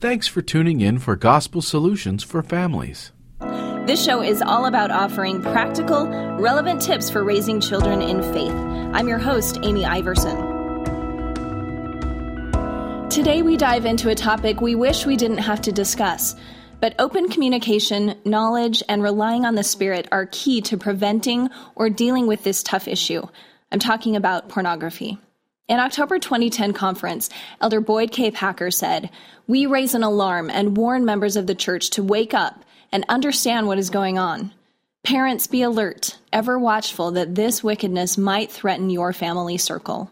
Thanks for tuning in for Gospel Solutions for Families. This show is all about offering practical, relevant tips for raising children in faith. I'm your host, Amy Iverson. Today, we dive into a topic we wish we didn't have to discuss. But open communication, knowledge, and relying on the Spirit are key to preventing or dealing with this tough issue. I'm talking about pornography. In October 2010 conference, Elder Boyd K. Packer said, We raise an alarm and warn members of the church to wake up and understand what is going on. Parents, be alert, ever watchful that this wickedness might threaten your family circle.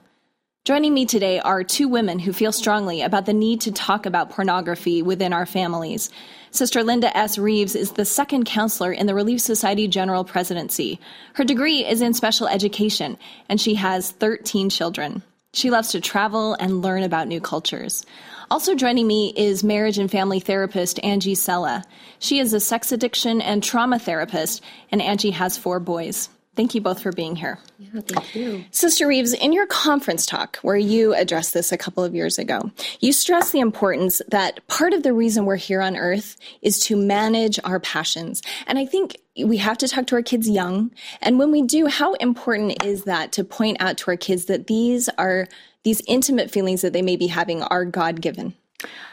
Joining me today are two women who feel strongly about the need to talk about pornography within our families. Sister Linda S. Reeves is the second counselor in the Relief Society General Presidency. Her degree is in special education, and she has 13 children. She loves to travel and learn about new cultures. Also joining me is marriage and family therapist Angie Sella. She is a sex addiction and trauma therapist, and Angie has four boys. Thank you both for being here. Yeah, thank you. Sister Reeves, in your conference talk, where you addressed this a couple of years ago, you stressed the importance that part of the reason we're here on earth is to manage our passions. And I think we have to talk to our kids young. And when we do, how important is that to point out to our kids that these are these intimate feelings that they may be having are God given?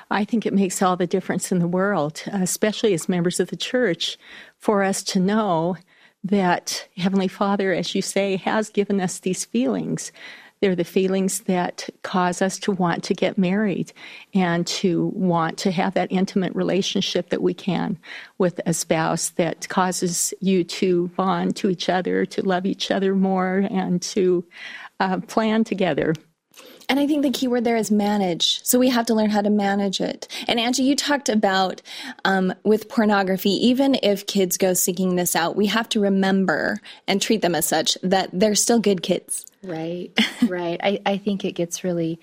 I think it makes all the difference in the world, especially as members of the church, for us to know that Heavenly Father, as you say, has given us these feelings. They're the feelings that cause us to want to get married and to want to have that intimate relationship that we can with a spouse that causes you to bond to each other, to love each other more, and to uh, plan together. And I think the key word there is manage. So we have to learn how to manage it. And Angie, you talked about um, with pornography, even if kids go seeking this out, we have to remember and treat them as such that they're still good kids. Right, right. I, I think it gets really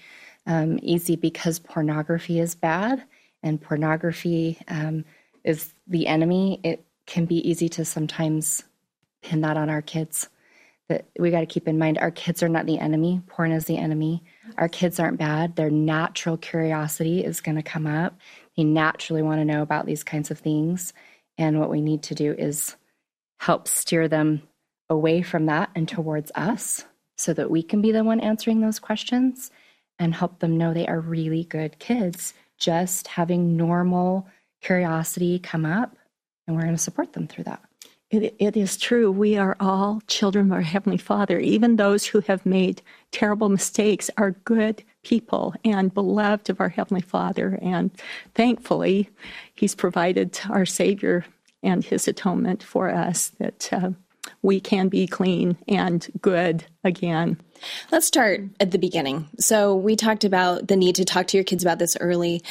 um, easy because pornography is bad and pornography um, is the enemy. It can be easy to sometimes pin that on our kids that we got to keep in mind our kids are not the enemy porn is the enemy our kids aren't bad. Their natural curiosity is going to come up. They naturally want to know about these kinds of things. And what we need to do is help steer them away from that and towards us so that we can be the one answering those questions and help them know they are really good kids. Just having normal curiosity come up and we're going to support them through that it, it is true. We are all children of our Heavenly Father. Even those who have made terrible mistakes are good people and beloved of our Heavenly Father. And thankfully, He's provided our Savior and His atonement for us that uh, we can be clean and good again. Let's start at the beginning. So, we talked about the need to talk to your kids about this early.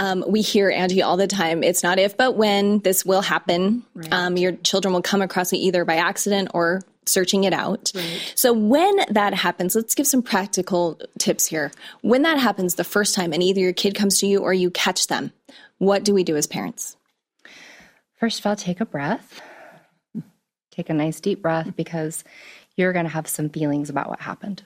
Um, we hear Angie all the time. It's not if, but when this will happen. Right. Um, your children will come across it either by accident or searching it out. Right. So when that happens, let's give some practical tips here. When that happens the first time, and either your kid comes to you or you catch them, what do we do as parents? First of all, take a breath. Take a nice deep breath because you're going to have some feelings about what happened.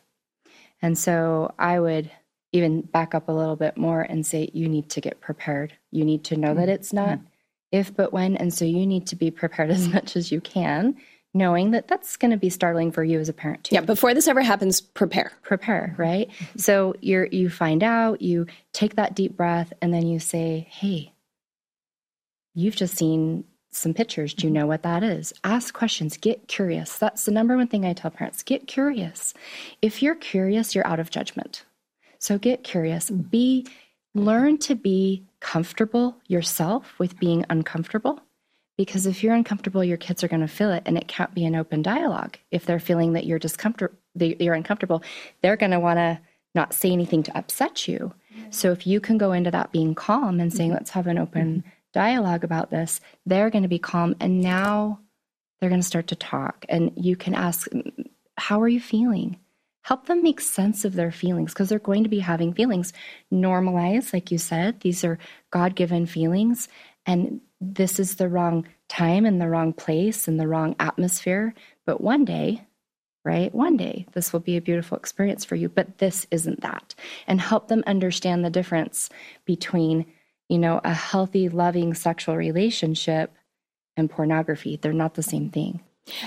And so I would even back up a little bit more and say, you need to get prepared. You need to know mm-hmm. that it's not mm-hmm. if, but when. And so you need to be prepared as much as you can, knowing that that's going to be startling for you as a parent too. Yeah, before this ever happens, prepare. Prepare, right? Mm-hmm. So you're you find out, you take that deep breath, and then you say, Hey, you've just seen some pictures. Do you mm-hmm. know what that is? Ask questions, get curious. That's the number one thing I tell parents get curious. If you're curious, you're out of judgment. So get curious. Be learn to be comfortable yourself with being uncomfortable. Because if you're uncomfortable, your kids are going to feel it, and it can't be an open dialogue. If they're feeling that you're discomfortable, you're uncomfortable, they're going to want to not say anything to upset you. So if you can go into that being calm and saying, mm-hmm. "Let's have an open mm-hmm. dialogue about this," they're going to be calm, and now they're going to start to talk, and you can ask, "How are you feeling?" Help them make sense of their feelings because they're going to be having feelings. Normalize, like you said, these are God given feelings, and this is the wrong time and the wrong place and the wrong atmosphere. But one day, right? One day, this will be a beautiful experience for you, but this isn't that. And help them understand the difference between you know, a healthy, loving sexual relationship and pornography. They're not the same thing.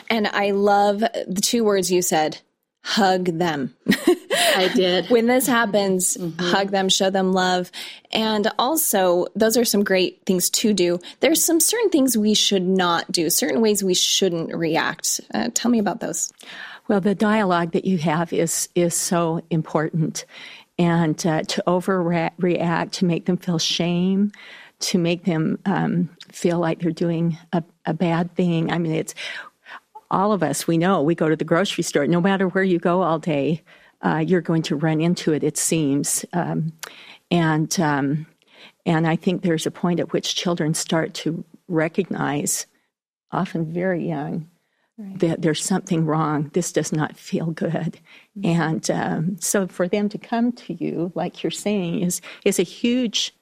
And I love the two words you said hug them. I did. when this happens, mm-hmm. hug them, show them love. And also, those are some great things to do. There's some certain things we should not do, certain ways we shouldn't react. Uh, tell me about those. Well, the dialogue that you have is is so important, and uh, to overreact, to make them feel shame, to make them um, feel like they're doing a, a bad thing. I mean, it's all of us, we know we go to the grocery store, no matter where you go all day, uh, you're going to run into it, it seems. Um, and, um, and I think there's a point at which children start to recognize, often very young, right. that there's something wrong. This does not feel good. Mm-hmm. And um, so for them to come to you, like you're saying, is, is a huge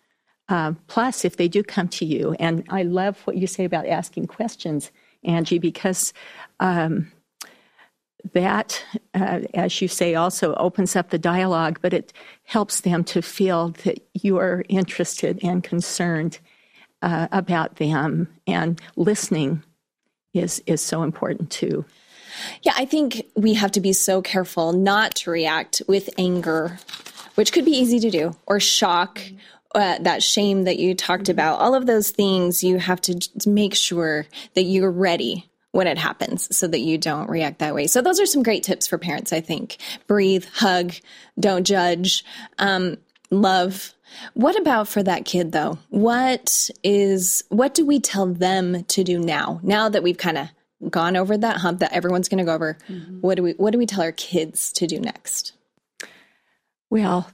uh, plus if they do come to you. And I love what you say about asking questions, Angie, because um, that, uh, as you say, also opens up the dialogue, but it helps them to feel that you are interested and concerned uh, about them, and listening is is so important too. Yeah, I think we have to be so careful not to react with anger, which could be easy to do, or shock. Uh, that shame that you talked about, all of those things, you have to make sure that you're ready when it happens so that you don't react that way. So those are some great tips for parents, I think. Breathe, hug, don't judge, um, love. What about for that kid though? What is what do we tell them to do now? Now that we've kind of gone over that hump that everyone's going to go over, mm-hmm. what do we what do we tell our kids to do next? Well,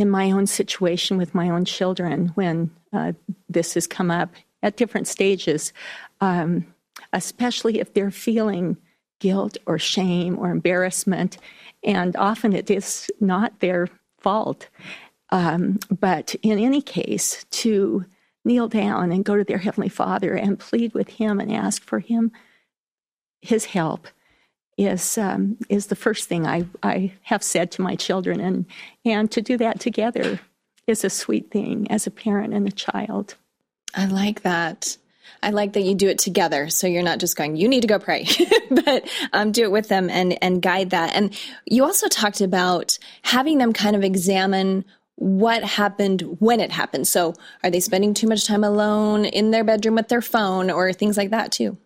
in my own situation with my own children, when uh, this has come up at different stages, um, especially if they're feeling guilt or shame or embarrassment. And often it is not their fault. Um, but in any case, to kneel down and go to their Heavenly Father and plead with Him and ask for Him, His help. Is um, is the first thing I, I have said to my children, and and to do that together is a sweet thing as a parent and a child. I like that. I like that you do it together. So you're not just going, you need to go pray, but um, do it with them and, and guide that. And you also talked about having them kind of examine what happened when it happened. So are they spending too much time alone in their bedroom with their phone or things like that too?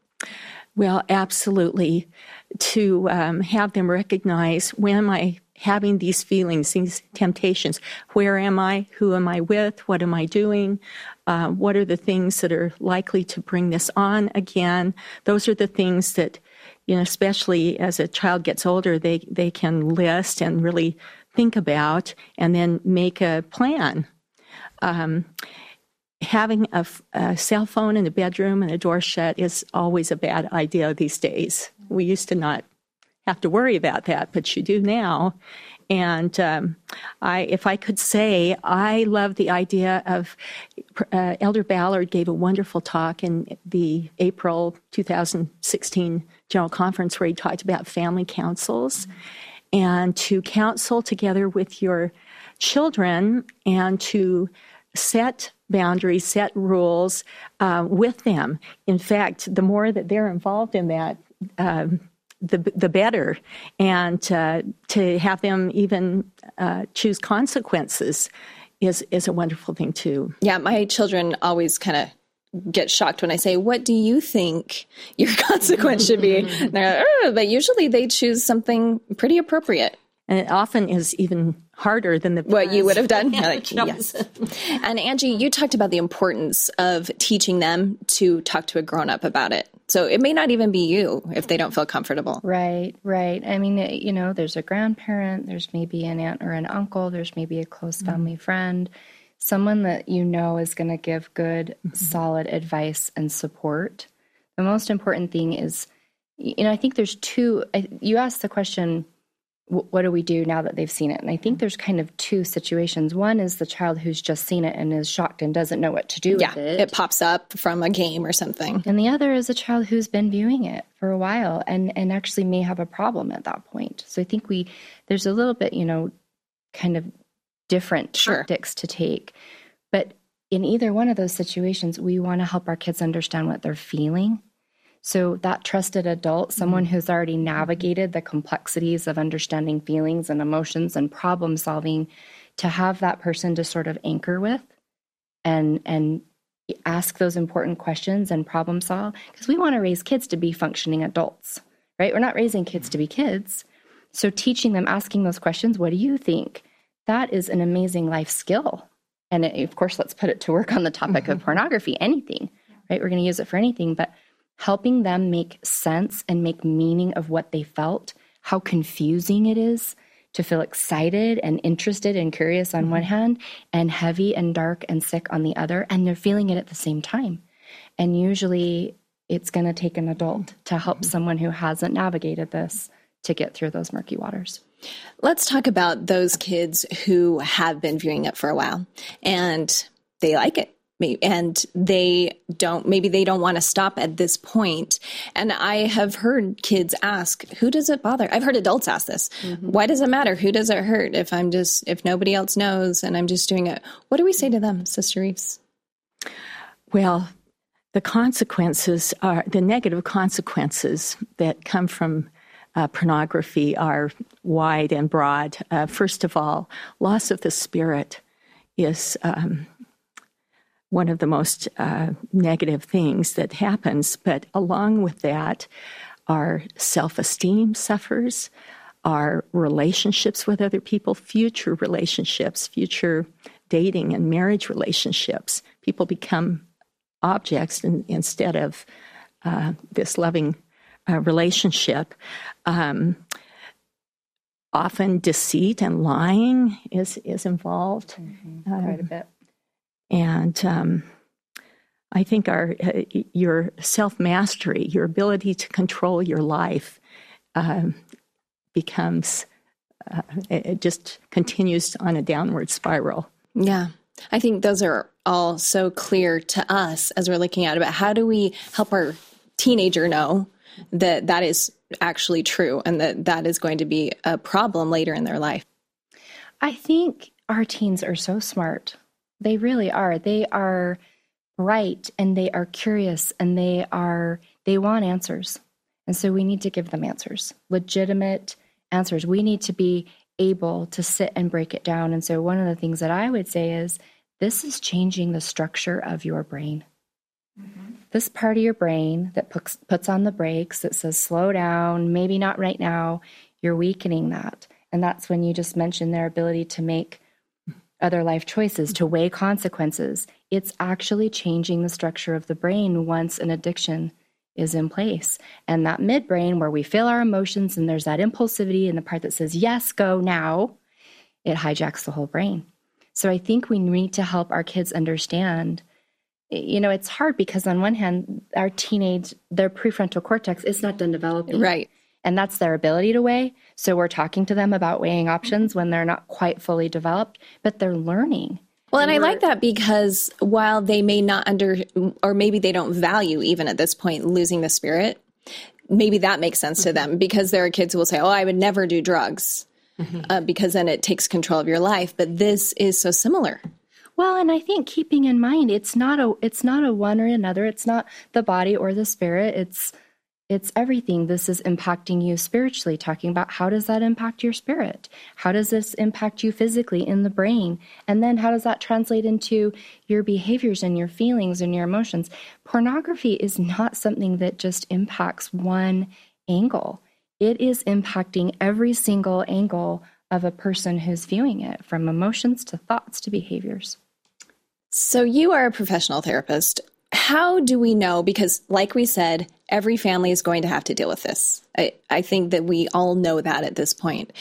Well, absolutely. To um, have them recognize when am I having these feelings, these temptations? Where am I? Who am I with? What am I doing? Uh, what are the things that are likely to bring this on again? Those are the things that, you know, especially as a child gets older, they, they can list and really think about and then make a plan. Um, having a, a, cell phone in the bedroom and a door shut is always a bad idea these days. We used to not have to worry about that, but you do now. And um, I, if I could say, I love the idea of uh, Elder Ballard gave a wonderful talk in the April 2016 General Conference where he talked about family councils mm-hmm. and to counsel together with your children and to set boundaries, set rules uh, with them. In fact, the more that they're involved in that, um, the the better, and uh, to have them even uh, choose consequences is is a wonderful thing too. Yeah, my children always kind of get shocked when I say, "What do you think your consequence should be?" they're like, oh, but usually they choose something pretty appropriate. And it often is even harder than the what you would have done. like, yes. And Angie, you talked about the importance of teaching them to talk to a grown up about it. So it may not even be you if they don't feel comfortable. Right, right. I mean, you know, there's a grandparent, there's maybe an aunt or an uncle, there's maybe a close mm-hmm. family friend, someone that you know is going to give good, mm-hmm. solid advice and support. The most important thing is, you know, I think there's two. You asked the question, what do we do now that they've seen it? And I think there's kind of two situations. One is the child who's just seen it and is shocked and doesn't know what to do yeah, with it. It pops up from a game or something. And the other is a child who's been viewing it for a while and, and actually may have a problem at that point. So I think we there's a little bit, you know, kind of different sure. tactics to take. But in either one of those situations, we want to help our kids understand what they're feeling. So, that trusted adult, mm-hmm. someone who's already navigated the complexities of understanding feelings and emotions and problem solving, to have that person to sort of anchor with and, and ask those important questions and problem solve because we want to raise kids to be functioning adults, right? We're not raising kids to be kids. So teaching them, asking those questions, what do you think? That is an amazing life skill. And it, of course, let's put it to work on the topic of mm-hmm. pornography, anything, right? We're going to use it for anything, but helping them make sense and make meaning of what they felt, how confusing it is, to feel excited and interested and curious on mm-hmm. one hand, and heavy and dark and sick on the other. And they're feeling it at the same time. And usually it's going to take an adult to help mm-hmm. someone who hasn't navigated this to get through those murky waters. Let's talk about those kids who have been viewing it for a while and they like it and they don't maybe they don't want to stop at this point. And i have heard kids ask who does it bother? I've heard adults ask this. Mm-hmm. why does it matter? Who does it hurt if i'm just if nobody else knows and i'm just doing it? What do we say to them sister reeves? Well the consequences are the negative consequences that come from uh, pornography are wide and broad. Uh, first of all, loss of the spirit is um, one of the most uh, negative things that happens. But along with that, our self esteem suffers, our relationships with other people, future relationships, future dating and marriage relationships. People become objects in, instead of uh, this loving uh, relationship. Um, often deceit and lying is is involved mm-hmm. quite a bit and um, I think our uh, your self mastery, your ability to control your life, um, becomes uh, it just continues on a downward spiral. Yeah, I think those are all so clear to us as we're looking at it. But how do we help our teenager know that that is actually true and that that is going to be a problem later in their life? I think our teens are so smart they really are. They are bright and they are curious and they are they want answers. And so we need to give them answers, legitimate answers. We need to be able to sit and break it down. And so one of the things that I would say is this is changing the structure of your brain. Mm-hmm. This part of your brain that puts, puts on the brakes, that says, slow down, maybe not right now, you're weakening that. And that's when you just mentioned their ability to make other life choices, to weigh consequences. It's actually changing the structure of the brain once an addiction is in place. And that midbrain, where we feel our emotions and there's that impulsivity and the part that says, yes, go now, it hijacks the whole brain. So I think we need to help our kids understand. You know, it's hard because on one hand, our teenage, their prefrontal cortex is not done developing. Right and that's their ability to weigh. So we're talking to them about weighing options when they're not quite fully developed, but they're learning. Well, and I like that because while they may not under, or maybe they don't value even at this point losing the spirit, maybe that makes sense to them because there are kids who will say, "Oh, I would never do drugs," mm-hmm. uh, because then it takes control of your life. But this is so similar. Well, and I think keeping in mind it's not a it's not a one or another. It's not the body or the spirit. It's it's everything. This is impacting you spiritually, talking about how does that impact your spirit? How does this impact you physically in the brain? And then how does that translate into your behaviors and your feelings and your emotions? Pornography is not something that just impacts one angle, it is impacting every single angle of a person who's viewing it, from emotions to thoughts to behaviors. So, you are a professional therapist how do we know? Because, like we said, every family is going to have to deal with this. I, I think that we all know that at this point.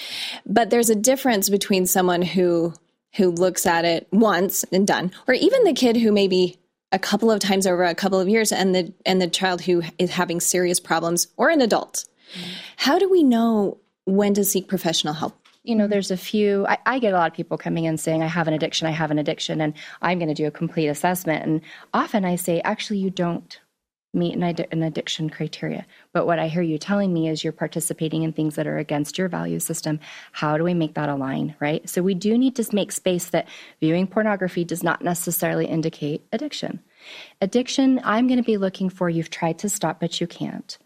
But there's a difference between someone who who looks at it once and done, or even the kid who maybe a couple of times over a couple of years, and the and the child who is having serious problems, or an adult. Mm-hmm. How do we know when to seek professional help? You know, there's a few, I, I, get a lot of people coming in saying, I have an addiction, I have an addiction, and I'm going to do a complete assessment. And often I say, actually, you don't. meet an, addi- an addiction criteria. But what I hear you telling me is you're participating in things that are against your value system. How do we make that align, right? So we do need to make space that viewing pornography does not necessarily indicate addiction. Addiction, I'm going to be looking for you've tried to stop, but you can't.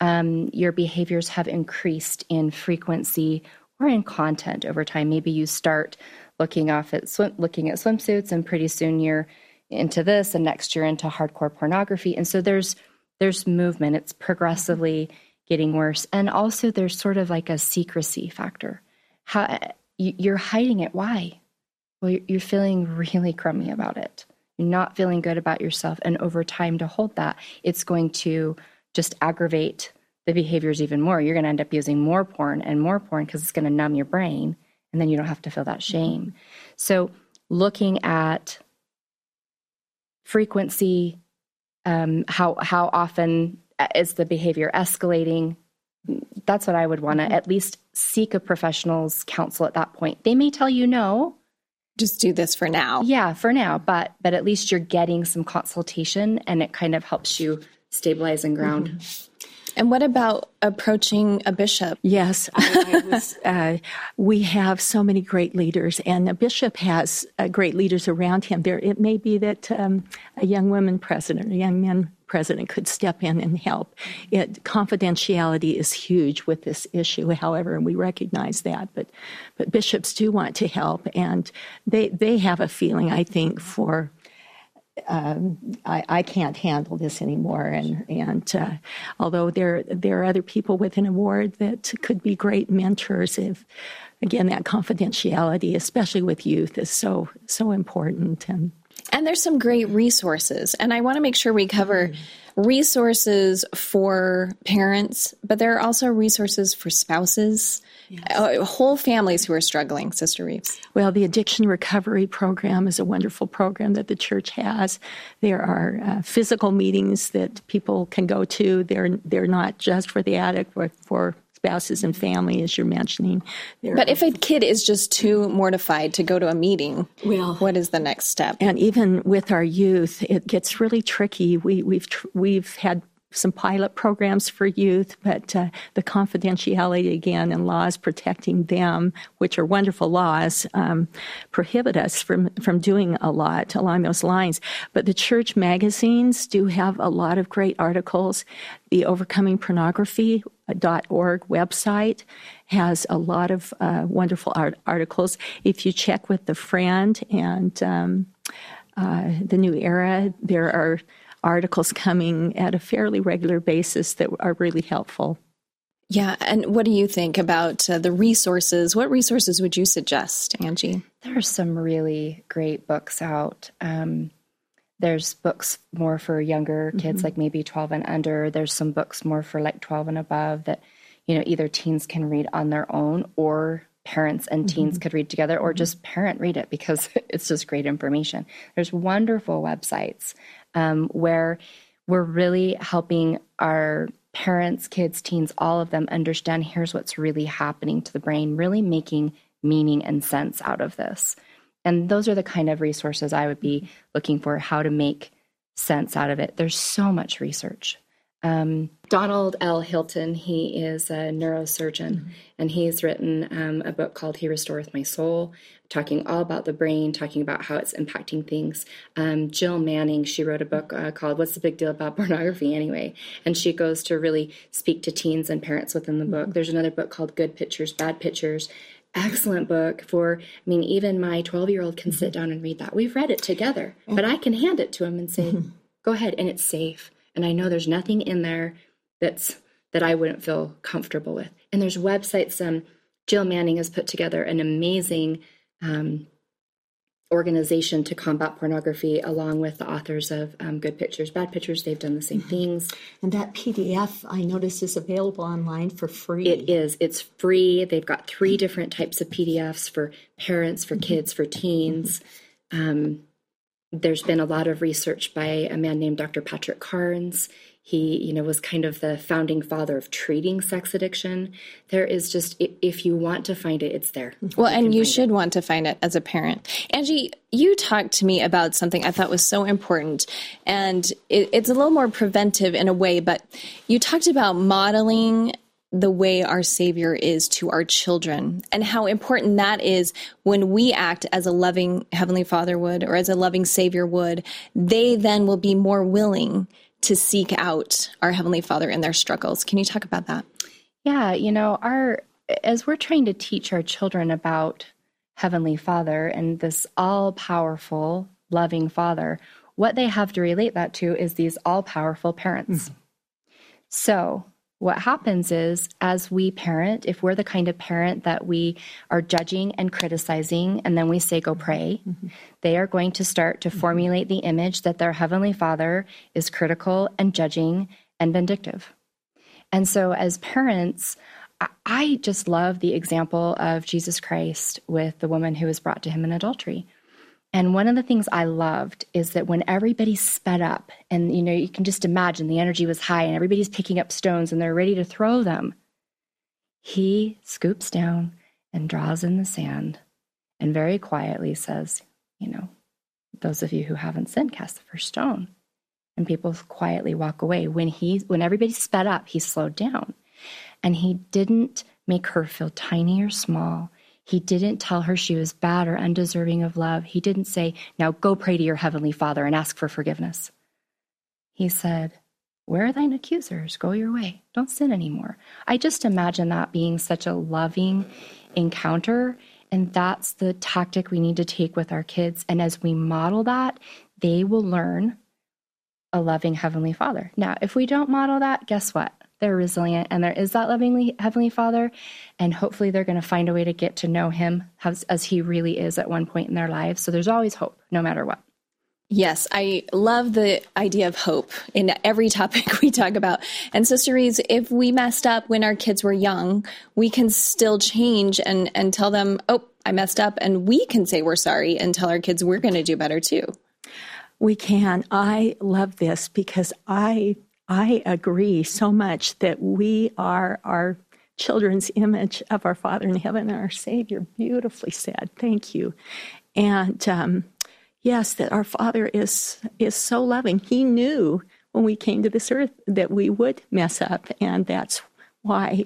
Um, your behaviors have increased in frequency or in content over time. Maybe you start looking off at looking at swimsuits, and pretty soon you're into this, and next year into hardcore pornography. And so there's there's movement. It's progressively getting worse, and also there's sort of like a secrecy factor. How you're hiding it? Why? Well, you're feeling really crummy about it. You're not feeling good about yourself, and over time, to hold that, it's going to just aggravate the behaviors even more. You're going to end up using more porn and more porn because it's going to numb your brain, and then you don't have to feel that shame. Mm-hmm. So, looking at frequency, um, how how often is the behavior escalating? That's what I would want to mm-hmm. at least seek a professional's counsel at that point. They may tell you no. Just do this for now. Yeah, for now, but but at least you're getting some consultation and it kind of helps you stabilize and ground. Mm-hmm. And what about approaching a bishop? Yes, I, I was, uh, we have so many great leaders, and a bishop has uh, great leaders around him. There, it may be that um, a young woman president, a young man president, could step in and help. It, confidentiality is huge with this issue, however, and we recognize that. But, but bishops do want to help, and they they have a feeling, I think, for um, I, I, can't handle this anymore. And and uh, although there there are other people within a ward that could be great mentors, if again that confidentiality, especially with youth, is so so important. And and there's some great resources, and I want to make sure we cover. Mm-hmm resources for parents, but there are also resources for spouses, yes. uh, whole families who are struggling, Sister Reeves. Well, the Addiction Recovery Program is a wonderful program that the church has. There are uh, physical meetings that people can go to. They're, they're not just for the addict, but for spouses and family, as you're mentioning. There but if a kid is just too mortified to go to a meeting, well, what is the next step? And even with our youth, it gets really tricky. We, we've we've had some pilot programs for youth, but uh, the confidentiality again and laws protecting them, which are wonderful laws, um, prohibit us from, from doing a lot along those lines. But the church magazines do have a lot of great articles. The Overcoming Pornography org website has a lot of uh, wonderful art- articles. If you check with the Friend and um, uh, the New Era, there are articles coming at a fairly regular basis that are really helpful. Yeah, and what do you think about uh, the resources? What resources would you suggest, Angie? There are some really great books out. Um, there's books more for younger kids, mm-hmm. like maybe 12 and under. There's some books more for like 12 and above that, you know, either teens can read on their own or parents and teens mm-hmm. could read together or just parent read it because it's just great information. There's wonderful websites um, where we're really helping our parents, kids, teens, all of them understand here's what's really happening to the brain, really making meaning and sense out of this. And those are the kind of resources I would be looking for how to make sense out of it. There's so much research. Um, Donald L. Hilton, he is a neurosurgeon, mm-hmm. and he's written um, a book called He Restoreth My Soul, talking all about the brain, talking about how it's impacting things. Um, Jill Manning, she wrote a book uh, called What's the Big Deal About Pornography Anyway? And she goes to really speak to teens and parents within the book. Mm-hmm. There's another book called Good Pictures, Bad Pictures. Excellent book for, I mean, even my 12 year old can mm-hmm. sit down and read that. We've read it together, but I can hand it to him and say, mm-hmm. go ahead, and it's safe. And I know there's nothing in there that's that I wouldn't feel comfortable with. And there's websites. Um, Jill Manning has put together an amazing um, organization to combat pornography, along with the authors of um, Good Pictures, Bad Pictures. They've done the same mm-hmm. things. And that PDF, I notice, is available online for free. It is. It's free. They've got three different types of PDFs for parents, for mm-hmm. kids, for teens. Um, there's been a lot of research by a man named Dr. Patrick Carnes. He, you know, was kind of the founding father of treating sex addiction. There is just, if you want to find it, it's there. Well, you and you should it. want to find it as a parent. Angie, you talked to me about something I thought was so important, and it, it's a little more preventive in a way, but you talked about modeling the way our Savior is to our children and how important that is when we act as a loving Heavenly Father would or as a loving Savior would, they then will be more willing to seek out our Heavenly Father in their struggles. Can you talk about that? Yeah, you know, our as we're trying to teach our children about Heavenly Father and this all powerful, loving Father, what they have to relate that to is these all powerful parents. Mm-hmm. So, what happens is as we parent if we're the kind of parent that we are judging and criticizing and then we say go pray mm-hmm. they are going to start to mm-hmm. formulate the image that their heavenly father is critical and judging and vindictive and so as parents i just love the example of jesus christ with the woman who was brought to him in adultery and one of the things I loved is that when everybody sped up, and you know, you can just imagine the energy was high and everybody's picking up stones and they're ready to throw them, he scoops down and draws in the sand and very quietly says, You know, those of you who haven't sinned, cast the first stone. And people quietly walk away. When he when everybody sped up, he slowed down. And he didn't make her feel tiny or small. He didn't tell her she was bad or undeserving of love. He didn't say, Now go pray to your heavenly Father and ask for forgiveness. He said, Where are thine accusers? Go your way. Don't sin anymore. I just imagine that being such a loving encounter. And that's the tactic we need to take with our kids. And as we model that, they will learn a loving Heavenly Father. Now, if we don't model that, guess what? They're resilient and there is that lovingly heavenly father and hopefully they're going to find a way to get to know him as, as he really is at one point in their lives so there's always hope no matter what Yes, I love the idea of hope in every topic we talk about. And Sister Reeves, if we messed up when our kids were young, we can still change and, and tell them, oh, I messed up. And we can say we're sorry and tell our kids we're going to do better too. We can. I love this because I I agree so much that we are our children's image of our Father in heaven and our Savior. Beautifully said. Thank you. And um, yes, that our Father is is so loving. He knew when we came to this earth that we would mess up, and that's why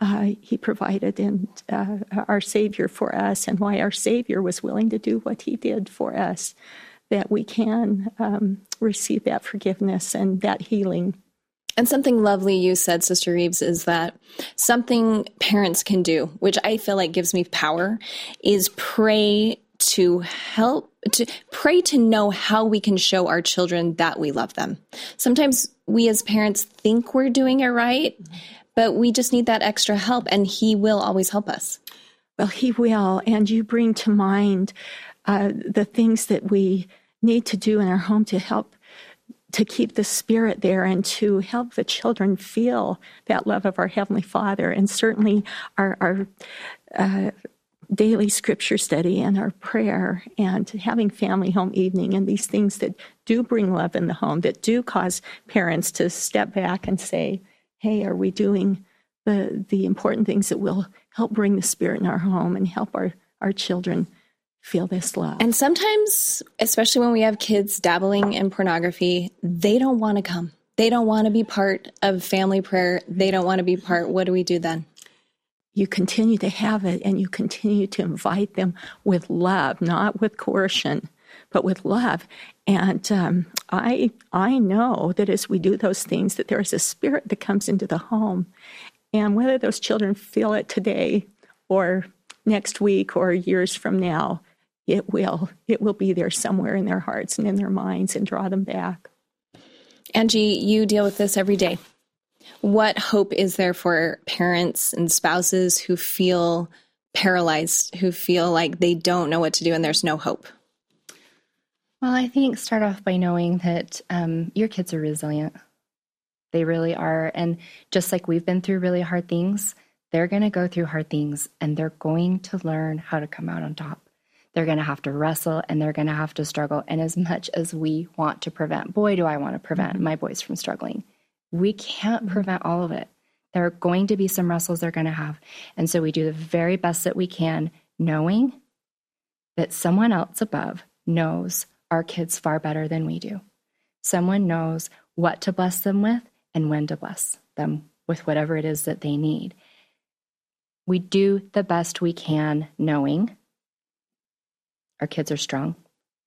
uh, He provided and uh, our Savior for us, and why our Savior was willing to do what He did for us that we can um, receive that forgiveness and that healing. And something lovely you said, Sister Reeves, is that something parents can do, which I feel like gives me power, is pray to help to pray to know how we can show our children that we love them. Sometimes we as parents think we're doing it right, but we just need that extra help and he will always help us. Well, he will and you bring to mind uh, the things that we need to do in our home to help to keep the spirit there and to help the children feel that love of our heavenly father. And certainly our, our uh, daily scripture study and our prayer and having family home evening and these things that do bring love in the home that do cause parents to step back and say hey are we doing the the important things that will help bring the spirit in our home and help our our children feel this love. And sometimes, especially when we have kids dabbling in pornography, they don't want to come. They don't want to be part of family prayer. They don't want to be part. What do we do then? You continue to have it and you continue to invite them with love, not with coercion, but with love. And um, I, I know that as we do those things, that there is a spirit that comes into the home. And whether those children feel it today or next week or years from now, it will it will be there somewhere in their hearts and in their minds and draw them back. Angie you deal with this every day. What hope is there for parents and spouses who feel paralyzed who feel like they don't know what to do and there's no hope? Well i think start off by knowing that um, your kids are resilient. They really are. And just like we've been through really hard things they're going to go through hard things and they're going to learn how to come out on top they're going to have to wrestle and they're going to have to struggle. And as much as we want to prevent, boy, do I want to prevent mm-hmm. my boys from struggling, we can't mm-hmm. prevent all of it. There are going to be some wrestles they're going to have. And so we do the very best that we can, knowing that someone else above knows our kids far better than we do. Someone knows what to bless them with and when to bless them with whatever it is that they need. We do the best we can knowing our kids are strong,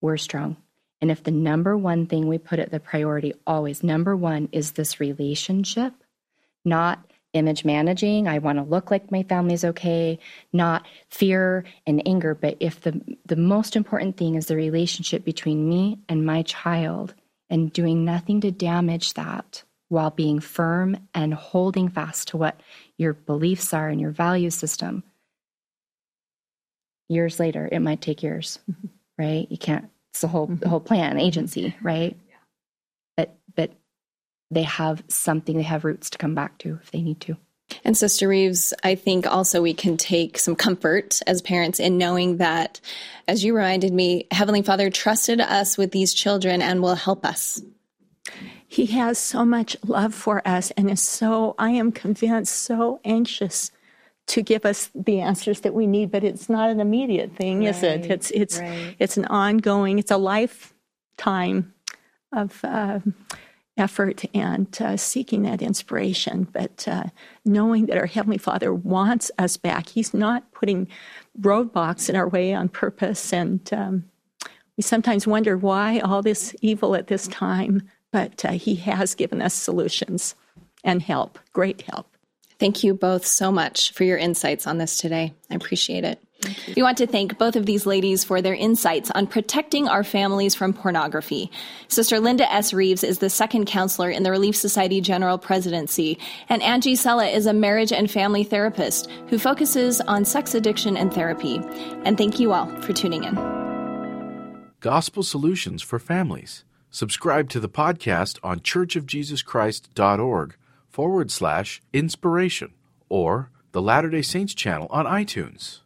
we're strong. And if the number one thing we put at the priority always, number one is this relationship, not image managing, I want to look like my family's okay, not fear and anger, but if the the most important thing is the relationship between me and my child and doing nothing to damage that while being firm and holding fast to what your beliefs are and your value system. Years later, it might take years, mm-hmm. right? You can't it's the whole the mm-hmm. whole plan, agency, right? Yeah. But but they have something, they have roots to come back to if they need to. And Sister Reeves, I think also we can take some comfort as parents in knowing that, as you reminded me, Heavenly Father trusted us with these children and will help us. He has so much love for us and is so, I am convinced, so anxious to give us the answers that we need, but it's not an immediate thing, right, is it? It's it's right. it's an ongoing, it's a lifetime of uh, effort and uh, seeking that inspiration, but uh, knowing that our Heavenly Father wants us back. He's not putting roadblocks in our way on purpose. And um, we sometimes wonder why all this evil at this time, but uh, He has given us solutions and help, great help. Thank you both so much for your insights on this today. I appreciate it. We want to thank both of these ladies for their insights on protecting our families from pornography. Sister Linda S. Reeves is the second counselor in the Relief Society General Presidency, and Angie Sella is a marriage and family therapist who focuses on sex addiction and therapy. And thank you all for tuning in. Gospel Solutions for Families. Subscribe to the podcast on churchofjesuschrist.org forward slash inspiration or the Latter day Saints channel on iTunes.